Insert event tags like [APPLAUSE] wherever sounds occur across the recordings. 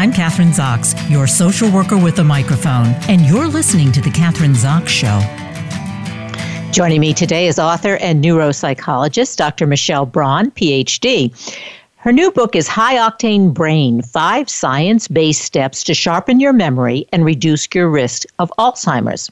I'm Kathryn Zox, your social worker with a microphone, and you're listening to The Kathryn Zox Show. Joining me today is author and neuropsychologist Dr. Michelle Braun, PhD. Her new book is High Octane Brain Five Science Based Steps to Sharpen Your Memory and Reduce Your Risk of Alzheimer's.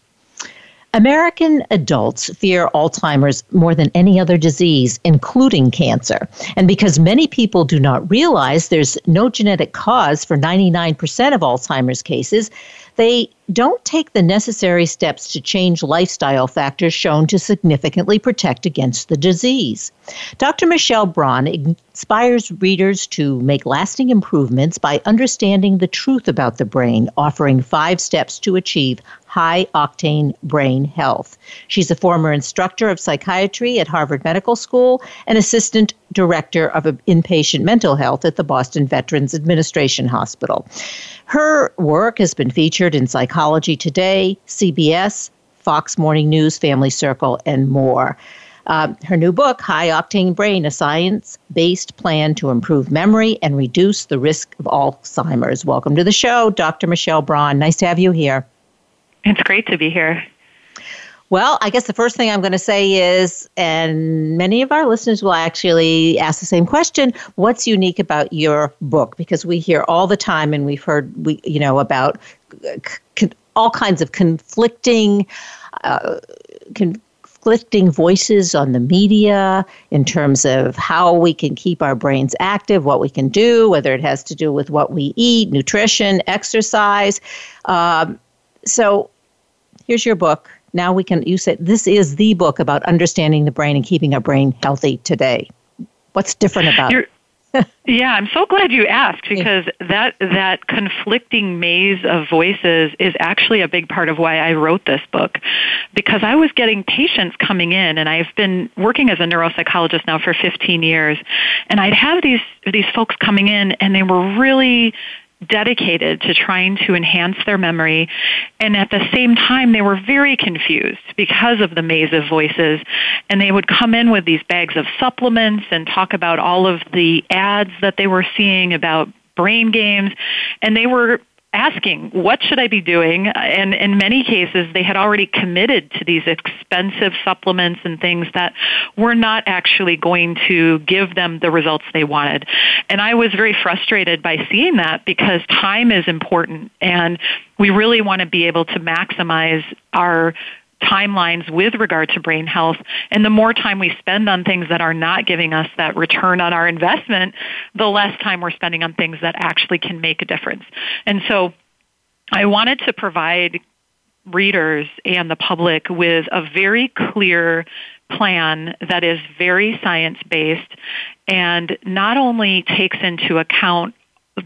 American adults fear Alzheimer's more than any other disease, including cancer. And because many people do not realize there's no genetic cause for 99% of Alzheimer's cases, they don't take the necessary steps to change lifestyle factors shown to significantly protect against the disease. Dr. Michelle Braun inspires readers to make lasting improvements by understanding the truth about the brain, offering five steps to achieve high octane brain health. She's a former instructor of psychiatry at Harvard Medical School and assistant director of inpatient mental health at the Boston Veterans Administration Hospital. Her work has been featured in Psychology Psychology Today, CBS, Fox Morning News, Family Circle, and more. Uh, her new book, High Octane Brain, a science based plan to improve memory and reduce the risk of Alzheimer's. Welcome to the show, Dr. Michelle Braun. Nice to have you here. It's great to be here. Well, I guess the first thing I'm going to say is, and many of our listeners will actually ask the same question: What's unique about your book? Because we hear all the time, and we've heard, we you know, about all kinds of conflicting. Uh, conflicting voices on the media in terms of how we can keep our brains active, what we can do, whether it has to do with what we eat, nutrition, exercise. Um, so here's your book. Now we can, you said this is the book about understanding the brain and keeping our brain healthy today. What's different about it? Yeah, I'm so glad you asked because that that conflicting maze of voices is actually a big part of why I wrote this book. Because I was getting patients coming in and I've been working as a neuropsychologist now for 15 years and I'd have these these folks coming in and they were really dedicated to trying to enhance their memory. And at the same time, they were very confused because of the maze of voices. And they would come in with these bags of supplements and talk about all of the ads that they were seeing about brain games. And they were asking, what should I be doing? And in many cases, they had already committed to these expensive supplements and things that were not actually going to give them the results they wanted. And I was very frustrated by seeing that because time is important and we really want to be able to maximize our timelines with regard to brain health. And the more time we spend on things that are not giving us that return on our investment, the less time we're spending on things that actually can make a difference. And so I wanted to provide readers and the public with a very clear plan that is very science based and not only takes into account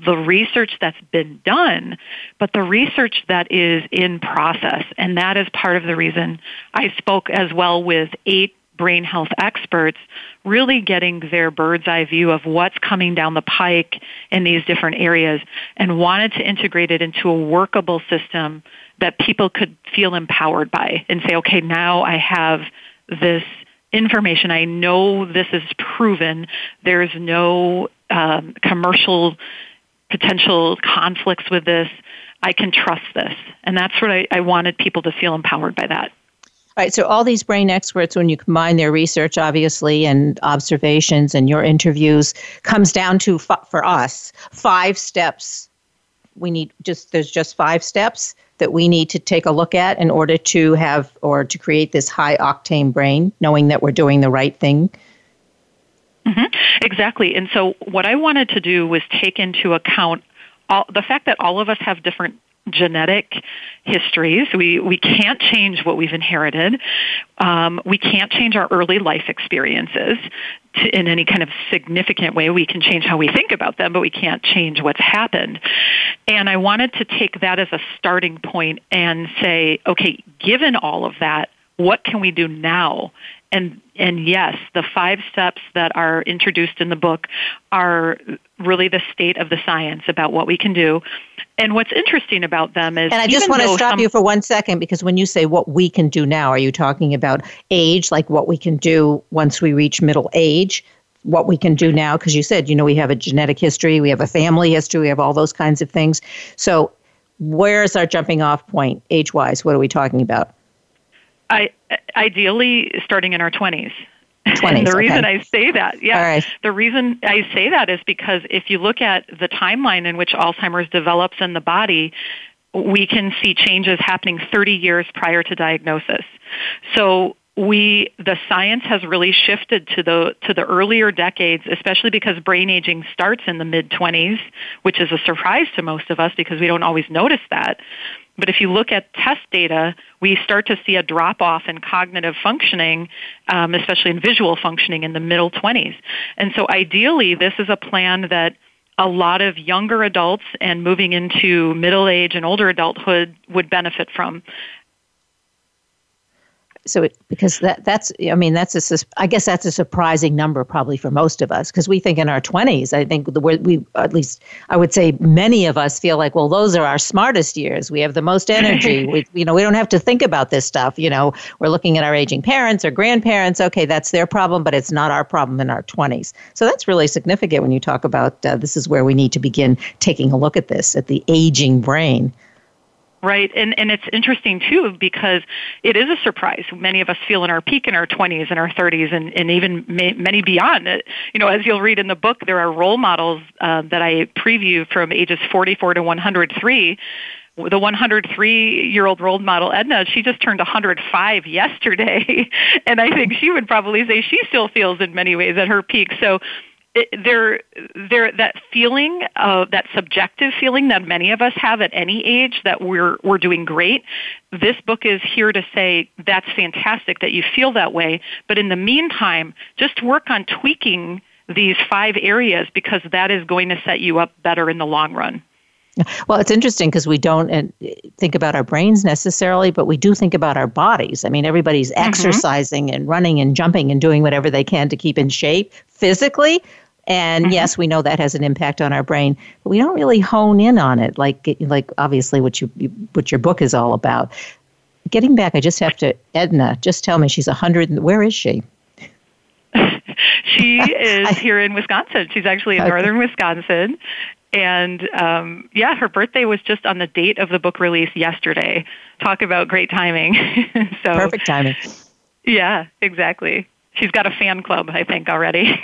the research that's been done, but the research that is in process. And that is part of the reason I spoke as well with eight brain health experts, really getting their bird's eye view of what's coming down the pike in these different areas and wanted to integrate it into a workable system that people could feel empowered by and say, okay, now I have this information. I know this is proven. There's no um, commercial potential conflicts with this. I can trust this. And that's what I, I wanted people to feel empowered by that. All right, so all these brain experts, when you combine their research, obviously, and observations and your interviews, comes down to for us five steps. We need just there's just five steps that we need to take a look at in order to have or to create this high octane brain, knowing that we're doing the right thing Mm-hmm. Exactly. And so what I wanted to do was take into account all, the fact that all of us have different genetic histories. We we can't change what we've inherited. Um, we can't change our early life experiences to, in any kind of significant way. We can change how we think about them, but we can't change what's happened. And I wanted to take that as a starting point and say, okay, given all of that, what can we do now and and yes, the five steps that are introduced in the book are really the state of the science about what we can do. And what's interesting about them is And I just want to stop some, you for one second because when you say what we can do now, are you talking about age, like what we can do once we reach middle age? what we can do now because you said you know we have a genetic history we have a family history we have all those kinds of things so where's our jumping off point age wise what are we talking about I, ideally starting in our 20s 20s, and the okay. reason I say that, yeah, right. the reason I say that is because if you look at the timeline in which Alzheimer's develops in the body, we can see changes happening 30 years prior to diagnosis. So we the science has really shifted to the to the earlier decades especially because brain aging starts in the mid 20s which is a surprise to most of us because we don't always notice that but if you look at test data we start to see a drop off in cognitive functioning um, especially in visual functioning in the middle 20s and so ideally this is a plan that a lot of younger adults and moving into middle age and older adulthood would benefit from so it, because that that's I mean that's a I guess that's a surprising number probably for most of us because we think in our 20s I think the we at least I would say many of us feel like well those are our smartest years. We have the most energy. [LAUGHS] We you know we don't have to think about this stuff you know. We're looking at our aging parents or grandparents. Okay that's their problem but it's not our problem in our 20s so that's really significant when you talk about uh, this is where we need to begin taking a look at this at the aging brain Right, and and it's interesting too because it is a surprise. Many of us feel in our peak in our 20s and our 30s, and and even may, many beyond. You know, as you'll read in the book, there are role models uh, that I preview from ages 44 to 103 the 103 year old role model Edna, she just turned 105 yesterday. [LAUGHS] and I think she would probably say she still feels in many ways at her peak. So there, there, that feeling of that subjective feeling that many of us have at any age that we're we're doing great. This book is here to say that's fantastic that you feel that way. But in the meantime, just work on tweaking these five areas because that is going to set you up better in the long run. Well, it's interesting because we don't uh, think about our brains necessarily, but we do think about our bodies. I mean, everybody's mm-hmm. exercising and running and jumping and doing whatever they can to keep in shape physically. And mm-hmm. yes, we know that has an impact on our brain, but we don't really hone in on it, like like obviously what you what your book is all about. Getting back, I just have to Edna. Just tell me, she's a hundred. Where is she? [LAUGHS] she is [LAUGHS] here in Wisconsin. She's actually in okay. northern Wisconsin. And um, yeah, her birthday was just on the date of the book release yesterday. Talk about great timing. [LAUGHS] so perfect timing. Yeah, exactly. She's got a fan club, I think, already.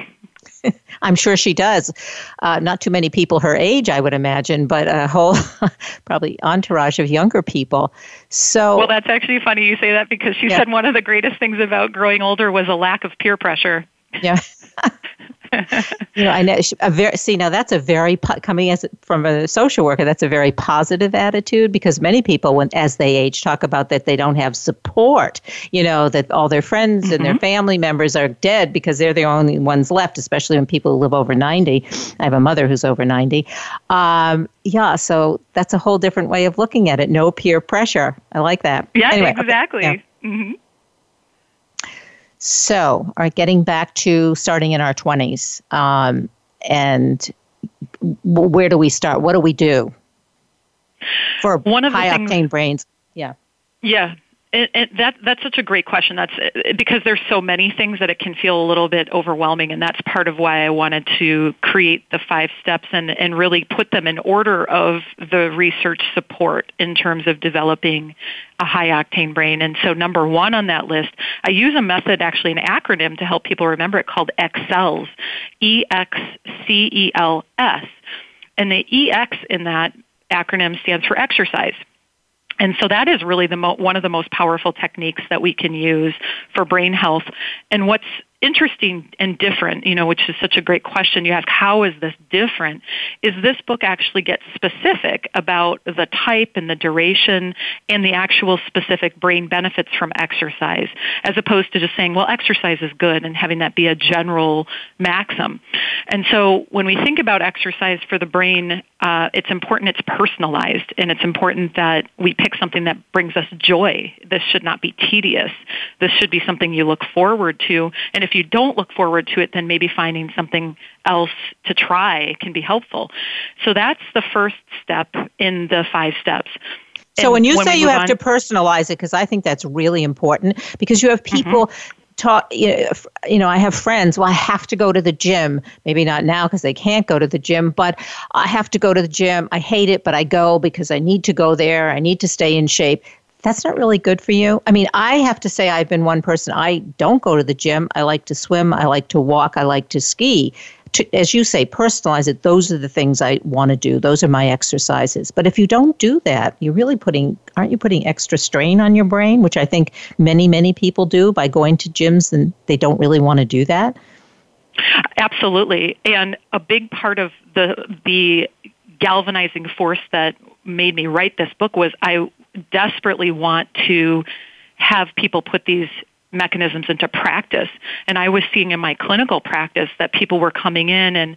[LAUGHS] I'm sure she does. Uh, not too many people her age, I would imagine, but a whole [LAUGHS] probably entourage of younger people. So well, that's actually funny you say that because she yeah. said one of the greatest things about growing older was a lack of peer pressure. Yeah. [LAUGHS] you know, I know a very see now that's a very coming as from a social worker. That's a very positive attitude because many people, when as they age, talk about that they don't have support. You know that all their friends mm-hmm. and their mm-hmm. family members are dead because they're the only ones left. Especially when people live over ninety. I have a mother who's over ninety. Um, yeah, so that's a whole different way of looking at it. No peer pressure. I like that. Yeah, anyway, exactly. Okay, yeah. mm-hmm. So, all right, getting back to starting in our 20s, um, and where do we start? What do we do for One of high octane things, brains? Yeah. Yeah. And, and that that's such a great question. That's because there's so many things that it can feel a little bit overwhelming, and that's part of why I wanted to create the five steps and and really put them in order of the research support in terms of developing a high octane brain. And so, number one on that list, I use a method, actually an acronym, to help people remember it called EXCELS, E X C E L S, and the E X in that acronym stands for exercise. And so that is really the mo- one of the most powerful techniques that we can use for brain health. And what's interesting and different, you know, which is such a great question. You ask, how is this different? Is this book actually gets specific about the type and the duration and the actual specific brain benefits from exercise, as opposed to just saying, well, exercise is good and having that be a general maxim. And so when we think about exercise for the brain, uh, it's important it's personalized and it's important that we pick something that brings us joy. This should not be tedious. This should be something you look forward to. And if you don't look forward to it, then maybe finding something else to try can be helpful. So that's the first step in the five steps. So and when you when say you have on, to personalize it, because I think that's really important, because you have mm-hmm. people. Mm-hmm talk, you know, I have friends, well, I have to go to the gym. Maybe not now because they can't go to the gym, but I have to go to the gym. I hate it, but I go because I need to go there. I need to stay in shape. That's not really good for you. I mean, I have to say, I've been one person. I don't go to the gym. I like to swim. I like to walk. I like to ski to, as you say, personalize it. Those are the things I want to do. Those are my exercises. But if you don't do that, you're really putting, aren't you putting extra strain on your brain, which I think many, many people do by going to gyms and they don't really want to do that? Absolutely. And a big part of the, the galvanizing force that made me write this book was I desperately want to have people put these mechanisms into practice. And I was seeing in my clinical practice that people were coming in and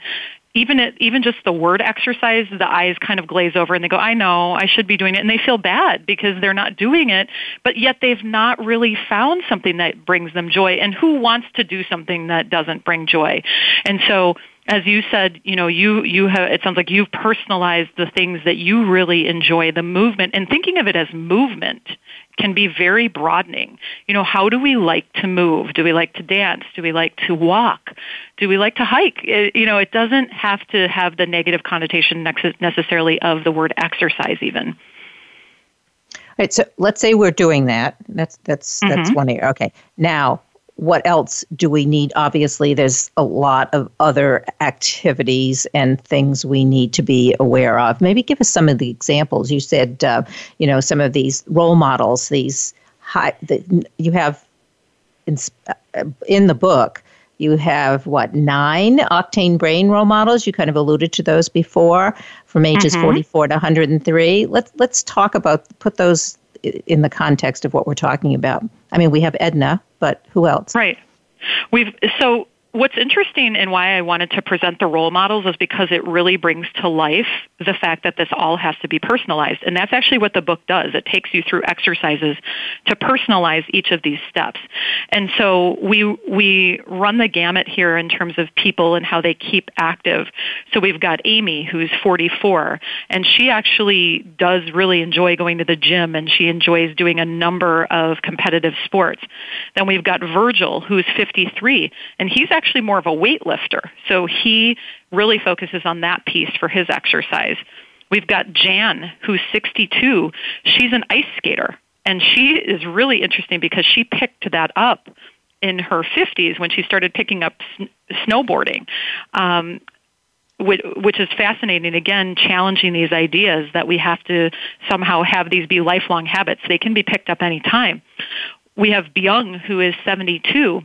even even just the word exercise, the eyes kind of glaze over and they go, I know, I should be doing it. And they feel bad because they're not doing it, but yet they've not really found something that brings them joy. And who wants to do something that doesn't bring joy? And so as you said, you know, you you have it sounds like you've personalized the things that you really enjoy, the movement, and thinking of it as movement can be very broadening. You know, how do we like to move? Do we like to dance? Do we like to walk? Do we like to hike? It, you know, it doesn't have to have the negative connotation necessarily of the word exercise even. All right, so let's say we're doing that. That's that's mm-hmm. that's one area. Okay. Now, what else do we need? Obviously, there's a lot of other activities and things we need to be aware of. Maybe give us some of the examples. You said, uh, you know, some of these role models, these high, the, you have in, uh, in the book, you have what, nine octane brain role models? You kind of alluded to those before from ages mm-hmm. 44 to 103. Let's, let's talk about, put those in the context of what we're talking about. I mean, we have Edna, but who else? Right. We've so what's interesting and why I wanted to present the role models is because it really brings to life the fact that this all has to be personalized. And that's actually what the book does. It takes you through exercises to personalize each of these steps. And so we, we run the gamut here in terms of people and how they keep active. So we've got Amy, who's 44, and she actually does really enjoy going to the gym and she enjoys doing a number of competitive sports. Then we've got Virgil, who's 53, and he's more of a weightlifter. So he really focuses on that piece for his exercise. We've got Jan, who's 62. She's an ice skater. And she is really interesting because she picked that up in her 50s when she started picking up snowboarding. Um, which is fascinating. Again, challenging these ideas that we have to somehow have these be lifelong habits. They can be picked up any time. We have Byung, who is 72,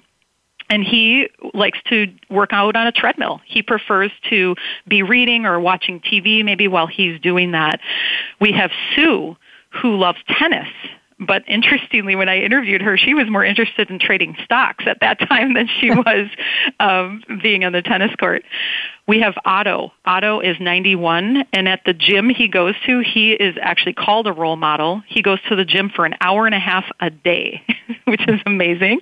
and he likes to work out on a treadmill. He prefers to be reading or watching TV maybe while he's doing that. We have Sue who loves tennis. But interestingly, when I interviewed her, she was more interested in trading stocks at that time than she [LAUGHS] was um, being on the tennis court. We have Otto. Otto is 91, and at the gym he goes to, he is actually called a role model. He goes to the gym for an hour and a half a day, [LAUGHS] which is amazing.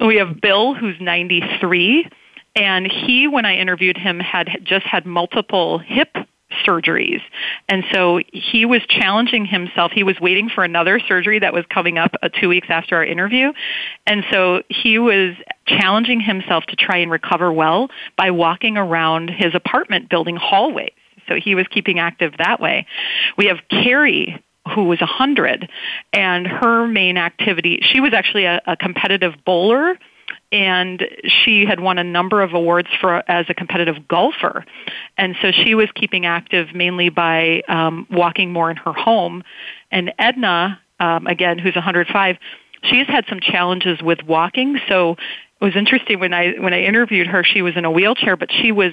We have Bill, who's 93, and he, when I interviewed him, had just had multiple hip surgeries. And so he was challenging himself. He was waiting for another surgery that was coming up uh, two weeks after our interview. And so he was challenging himself to try and recover well by walking around his apartment building hallways. So he was keeping active that way. We have Carrie, who was a 100, and her main activity, she was actually a, a competitive bowler and she had won a number of awards for as a competitive golfer. And so she was keeping active mainly by um, walking more in her home. And edna um, again who's 105 she's had some challenges with walking. So it was interesting when i when i interviewed her she was in a wheelchair but she was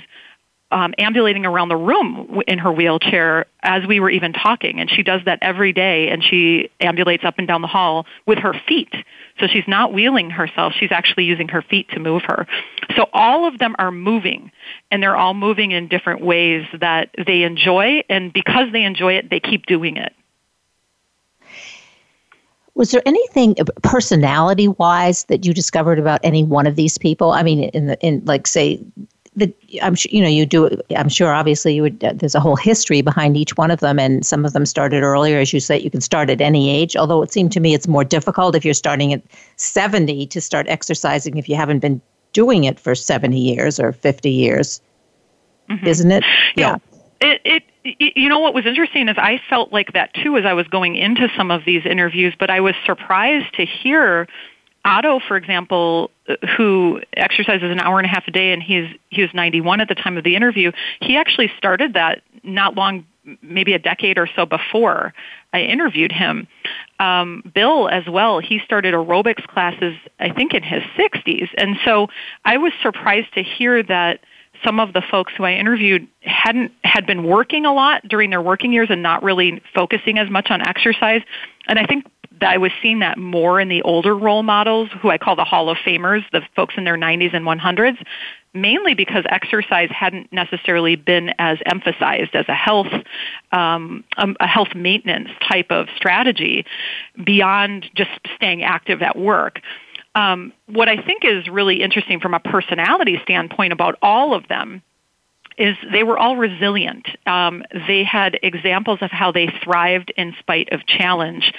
um, ambulating around the room in her wheelchair as we were even talking. And she does that every day, and she ambulates up and down the hall with her feet. So she's not wheeling herself, she's actually using her feet to move her. So all of them are moving, and they're all moving in different ways that they enjoy, and because they enjoy it, they keep doing it. Was there anything personality wise that you discovered about any one of these people? I mean, in the in like say the, I'm sure you know you do. I'm sure obviously you would. Uh, there's a whole history behind each one of them, and some of them started earlier, as you say. You can start at any age. Although it seemed to me it's more difficult if you're starting at 70 to start exercising if you haven't been doing it for 70 years or 50 years, mm-hmm. isn't it? Yeah. yeah. It, it, you know what was interesting is I felt like that too as I was going into some of these interviews, but I was surprised to hear Otto, for example, who exercises an hour and a half a day, and he's he was 91 at the time of the interview. He actually started that not long, maybe a decade or so before I interviewed him. Um, Bill, as well, he started aerobics classes, I think, in his 60s, and so I was surprised to hear that some of the folks who I interviewed hadn't had been working a lot during their working years and not really focusing as much on exercise. And I think I was seeing that more in the older role models, who I call the Hall of Famers, the folks in their 90s and 100s, mainly because exercise hadn't necessarily been as emphasized as a health um, um, a health maintenance type of strategy beyond just staying active at work. Um, what I think is really interesting from a personality standpoint about all of them is they were all resilient. Um, they had examples of how they thrived in spite of challenge.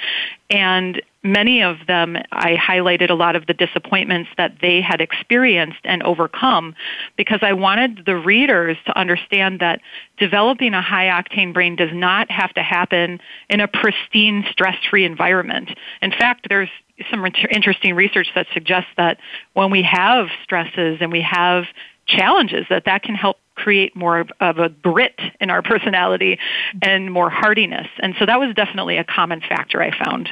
And many of them, I highlighted a lot of the disappointments that they had experienced and overcome because I wanted the readers to understand that developing a high octane brain does not have to happen in a pristine, stress free environment. In fact, there's some interesting research that suggests that when we have stresses and we have challenges that that can help create more of a grit in our personality and more hardiness. And so that was definitely a common factor I found.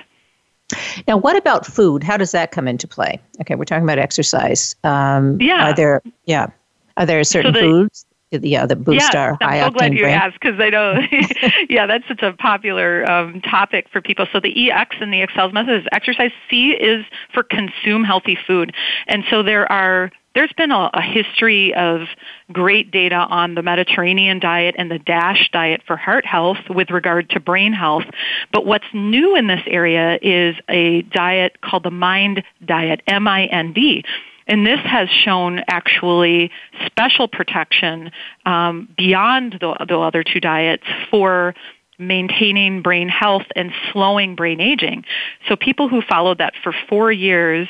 Now, what about food? How does that come into play? Okay, we're talking about exercise. Um, yeah. Are there, yeah, are there certain so the, foods? Yeah, that boost yeah, our high octane I'm so glad you brain? asked because I know, [LAUGHS] yeah, that's such a popular um, topic for people. So the EX in the Excels method is exercise. C is for consume healthy food, and so there are there's been a, a, history of great data on the Mediterranean diet and the DASH diet for heart health with regard to brain health. But what's new in this area is a diet called the MIND diet, M-I-N-D. And this has shown actually special protection um, beyond the, the other two diets for maintaining brain health and slowing brain aging. So people who followed that for four years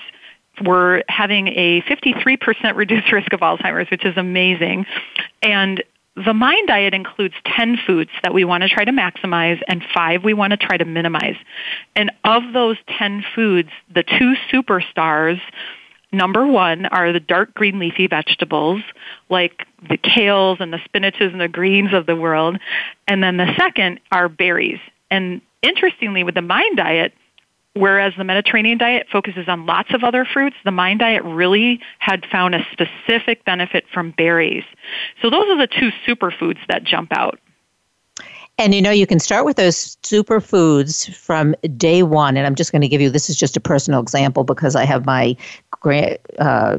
were having a 53% reduced risk of Alzheimer's, which is amazing. And the mind diet includes 10 foods that we want to try to maximize and five we want to try to minimize. And of those 10 foods, the two superstars, number one are the dark green leafy vegetables like the kales and the spinaches and the greens of the world. And then the second are berries. And interestingly, with the mind diet, Whereas the Mediterranean diet focuses on lots of other fruits, the Mind diet really had found a specific benefit from berries. So those are the two superfoods that jump out. And you know, you can start with those superfoods from day one. And I'm just going to give you this is just a personal example because I have my uh,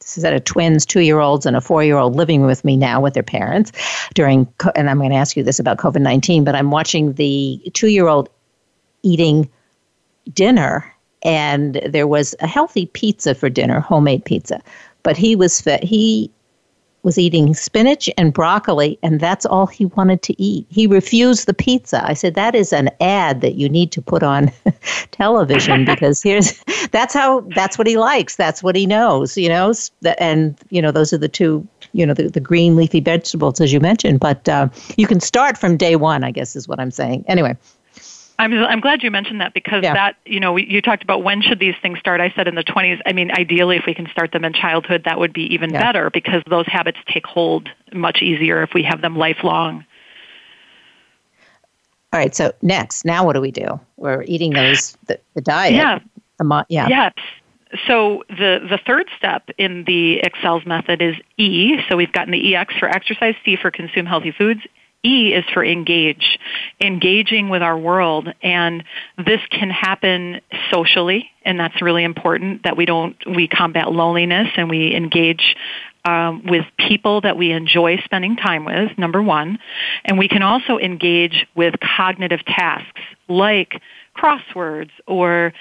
set of twins, two year olds, and a four year old living with me now with their parents during, and I'm going to ask you this about COVID 19, but I'm watching the two year old eating dinner and there was a healthy pizza for dinner, homemade pizza. But he was he was eating spinach and broccoli, and that's all he wanted to eat. He refused the pizza. I said, That is an ad that you need to put on [LAUGHS] television [LAUGHS] because here's [LAUGHS] that's how that's what he likes. That's what he knows, you know. And, you know, those are the two, you know, the, the green leafy vegetables, as you mentioned. But uh, you can start from day one, I guess, is what I'm saying. Anyway, I'm I'm glad you mentioned that because yeah. that you know we, you talked about when should these things start. I said in the 20s. I mean, ideally, if we can start them in childhood, that would be even yeah. better because those habits take hold much easier if we have them lifelong. All right. So next, now what do we do? We're eating those the, the diet. Yeah. The, yeah. Yes. So the the third step in the Excels method is E. So we've gotten the EX for exercise, C for consume healthy foods, E is for engage, engaging with our world. And this can happen socially, and that's really important that we don't, we combat loneliness and we engage um, with people that we enjoy spending time with, number one. And we can also engage with cognitive tasks like crosswords or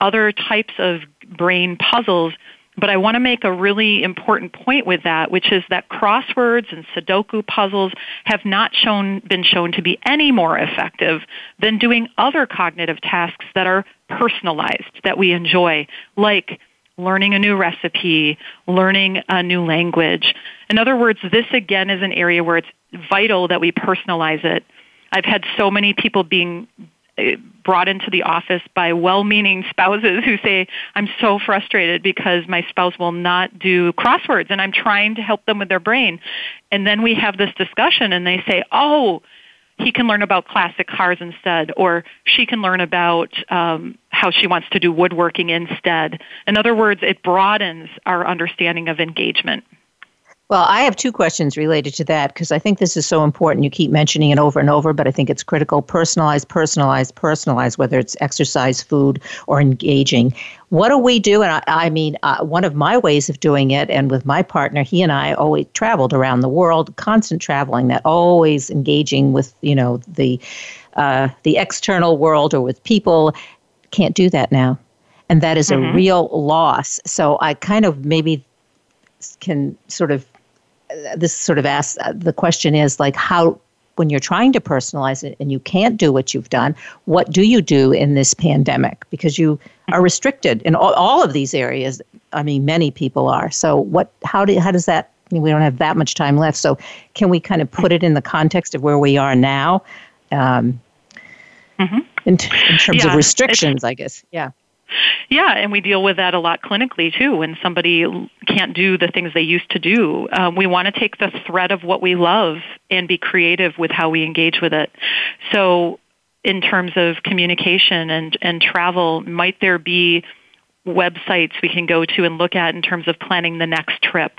other types of brain puzzles But I want to make a really important point with that, which is that crosswords and Sudoku puzzles have not shown, been shown to be any more effective than doing other cognitive tasks that are personalized, that we enjoy, like learning a new recipe, learning a new language. In other words, this again is an area where it's vital that we personalize it. I've had so many people being brought into the office by well-meaning spouses who say, I'm so frustrated because my spouse will not do crosswords and I'm trying to help them with their brain. And then we have this discussion and they say, oh, he can learn about classic cars instead, or she can learn about um, how she wants to do woodworking instead. In other words, it broadens our understanding of engagement. Well, I have two questions related to that because I think this is so important. You keep mentioning it over and over, but I think it's critical. Personalize, personalize, personalize, whether it's exercise, food, or engaging. What do we do? And I, I mean, uh, one of my ways of doing it, and with my partner, he and I always traveled around the world, constant traveling, that always engaging with, you know, the, uh, the external world or with people. Can't do that now. And that is mm-hmm. a real loss. So I kind of maybe can sort of this sort of asks uh, the question is like how when you're trying to personalize it and you can't do what you've done, what do you do in this pandemic? Because you are restricted in all, all of these areas. I mean, many people are. So, what? How do? How does that? I mean, we don't have that much time left. So, can we kind of put it in the context of where we are now, um, mm-hmm. in, t- in, terms yeah, of restrictions? I guess. Yeah. Yeah, and we deal with that a lot clinically too. When somebody can't do the things they used to do, um, we want to take the thread of what we love and be creative with how we engage with it. So, in terms of communication and and travel, might there be websites we can go to and look at in terms of planning the next trip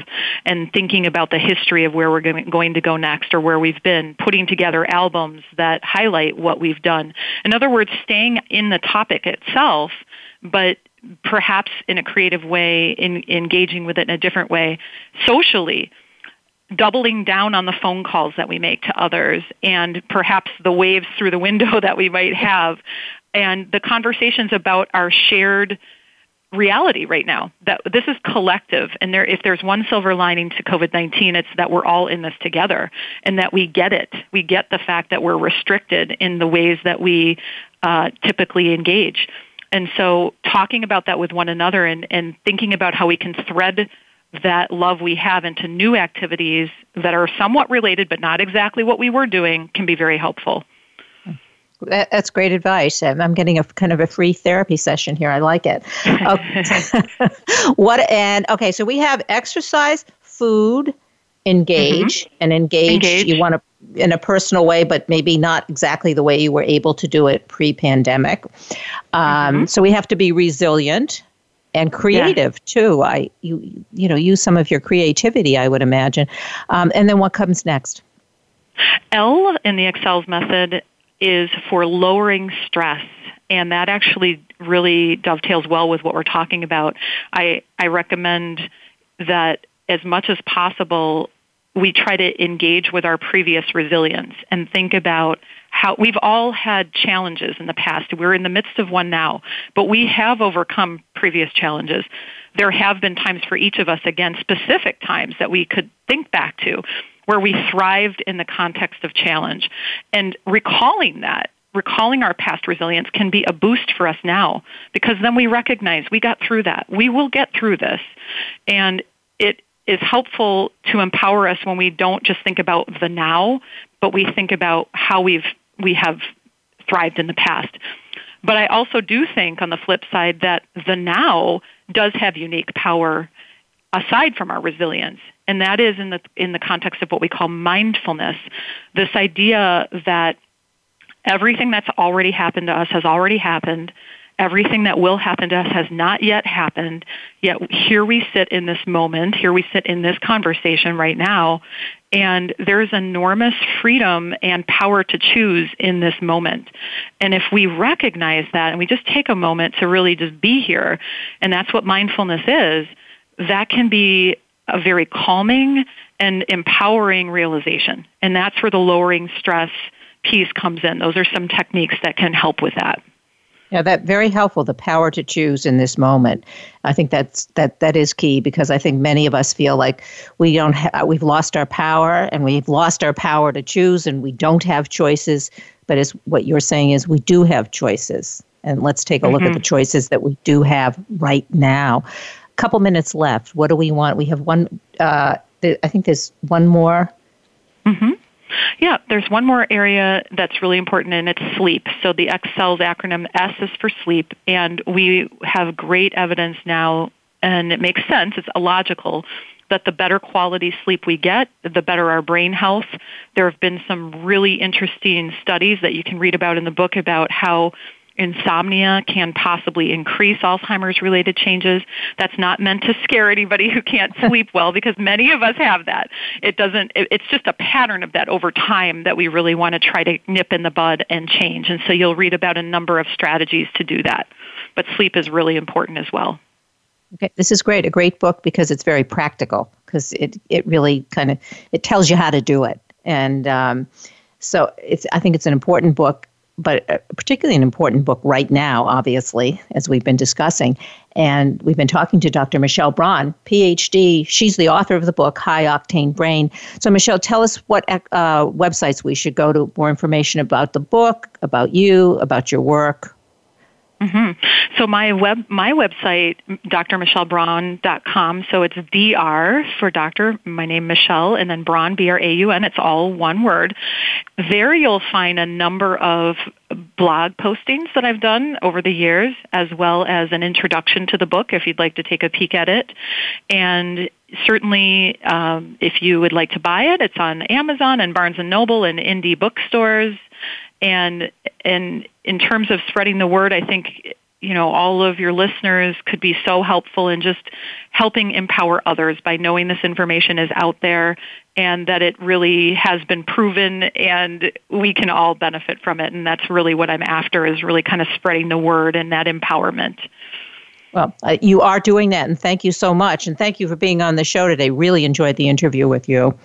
and thinking about the history of where we're going to go next or where we've been, putting together albums that highlight what we've done. In other words, staying in the topic itself but perhaps in a creative way, in engaging with it in a different way, socially, doubling down on the phone calls that we make to others and perhaps the waves through the window [LAUGHS] that we might have and the conversations about our shared reality right now. That this is collective and there if there's one silver lining to covid-19 it's that we're all in this together and that we get it. We get the fact that we're restricted in the ways that we uh, typically engage and so talking about that with one another and, and thinking about how we can thread that love we have into new activities that are somewhat related but not exactly what we were doing can be very helpful. That's great advice. I'm getting a kind of a free therapy session here. I like it. [LAUGHS] Okay. [LAUGHS] what and okay, so we have exercise, food, engage, mm-hmm. and engage, engage. You want to in a personal way, but maybe not exactly the way you were able to do it pre-pandemic. Um, mm-hmm. So we have to be resilient and creative yeah. too. I you you know use some of your creativity, I would imagine. Um, and then what comes next? L in the Excels method is for lowering stress. And that actually really dovetails well with what we're talking about. I, I recommend that as much as possible, we try to engage with our previous resilience and think about how we've all had challenges in the past. We're in the midst of one now, but we have overcome previous challenges. There have been times for each of us, again, specific times that we could think back to where we thrived in the context of challenge. And recalling that recalling our past resilience can be a boost for us now because then we recognize we got through that. We will get through this. And it is helpful to empower us when we don't just think about the now, but we think about how we've we have thrived in the past. But I also do think on the flip side that the now does have unique power aside from our resilience. And that is in the in the context of what we call mindfulness. This idea that everything that's already happened to us has already happened Everything that will happen to us has not yet happened, yet here we sit in this moment, here we sit in this conversation right now, and there's enormous freedom and power to choose in this moment. And if we recognize that and we just take a moment to really just be here, and that's what mindfulness is, that can be a very calming and empowering realization. And that's where the lowering stress piece comes in. Those are some techniques that can help with that. Yeah, that very helpful. The power to choose in this moment. I think that's that that is key because I think many of us feel like we don't ha- we've lost our power and we've lost our power to choose and we don't have choices. But as what you're saying is we do have choices, and let's take a mm-hmm. look at mm-hmm. the choices that we do have right now. A couple minutes left. What do we want? We have one. Uh, th- I think there's one more. Mm-hmm. Yeah, there's one more area that's really important, and it's sleep. So the Excels acronym S is for sleep, and we have great evidence now, and it makes sense. It's illogical that the better quality sleep we get, the better our brain health. There have been some really interesting studies that you can read about in the book about how insomnia can possibly increase Alzheimer's related changes. That's not meant to scare anybody who can't [LAUGHS] sleep well because many of us have that. It doesn't, it's just a pattern of that over time that we really want to try to nip in the bud and change. And so you'll read about a number of strategies to do that. But sleep is really important as well. Okay, this is great. A great book because it's very practical because it, it really kind of, it tells you how to do it. And, um, so it's, I think it's an important book but uh, particularly an important book right now, obviously, as we've been discussing. And we've been talking to Dr. Michelle Braun, PhD. She's the author of the book, High Octane Brain. So, Michelle, tell us what uh, websites we should go to more information about the book, about you, about your work. Mm-hmm. So my web my website drmichellebraun.com. So it's dr for doctor. My name Michelle, and then Braun B R A U N. It's all one word. There you'll find a number of blog postings that I've done over the years, as well as an introduction to the book if you'd like to take a peek at it. And certainly, um, if you would like to buy it, it's on Amazon and Barnes and Noble and indie bookstores. And and in terms of spreading the word, I think you know all of your listeners could be so helpful in just helping empower others by knowing this information is out there and that it really has been proven and we can all benefit from it and that's really what I'm after is really kind of spreading the word and that empowerment. Well, uh, you are doing that and thank you so much and thank you for being on the show today. Really enjoyed the interview with you.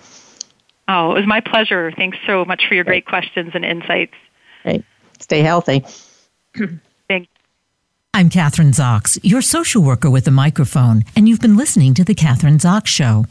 Oh, it was my pleasure. Thanks so much for your great questions and insights. Great. Stay healthy. [CLEARS THROAT] Thanks. I'm Kathryn Zox, your social worker with a microphone, and you've been listening to The Kathryn Zox Show.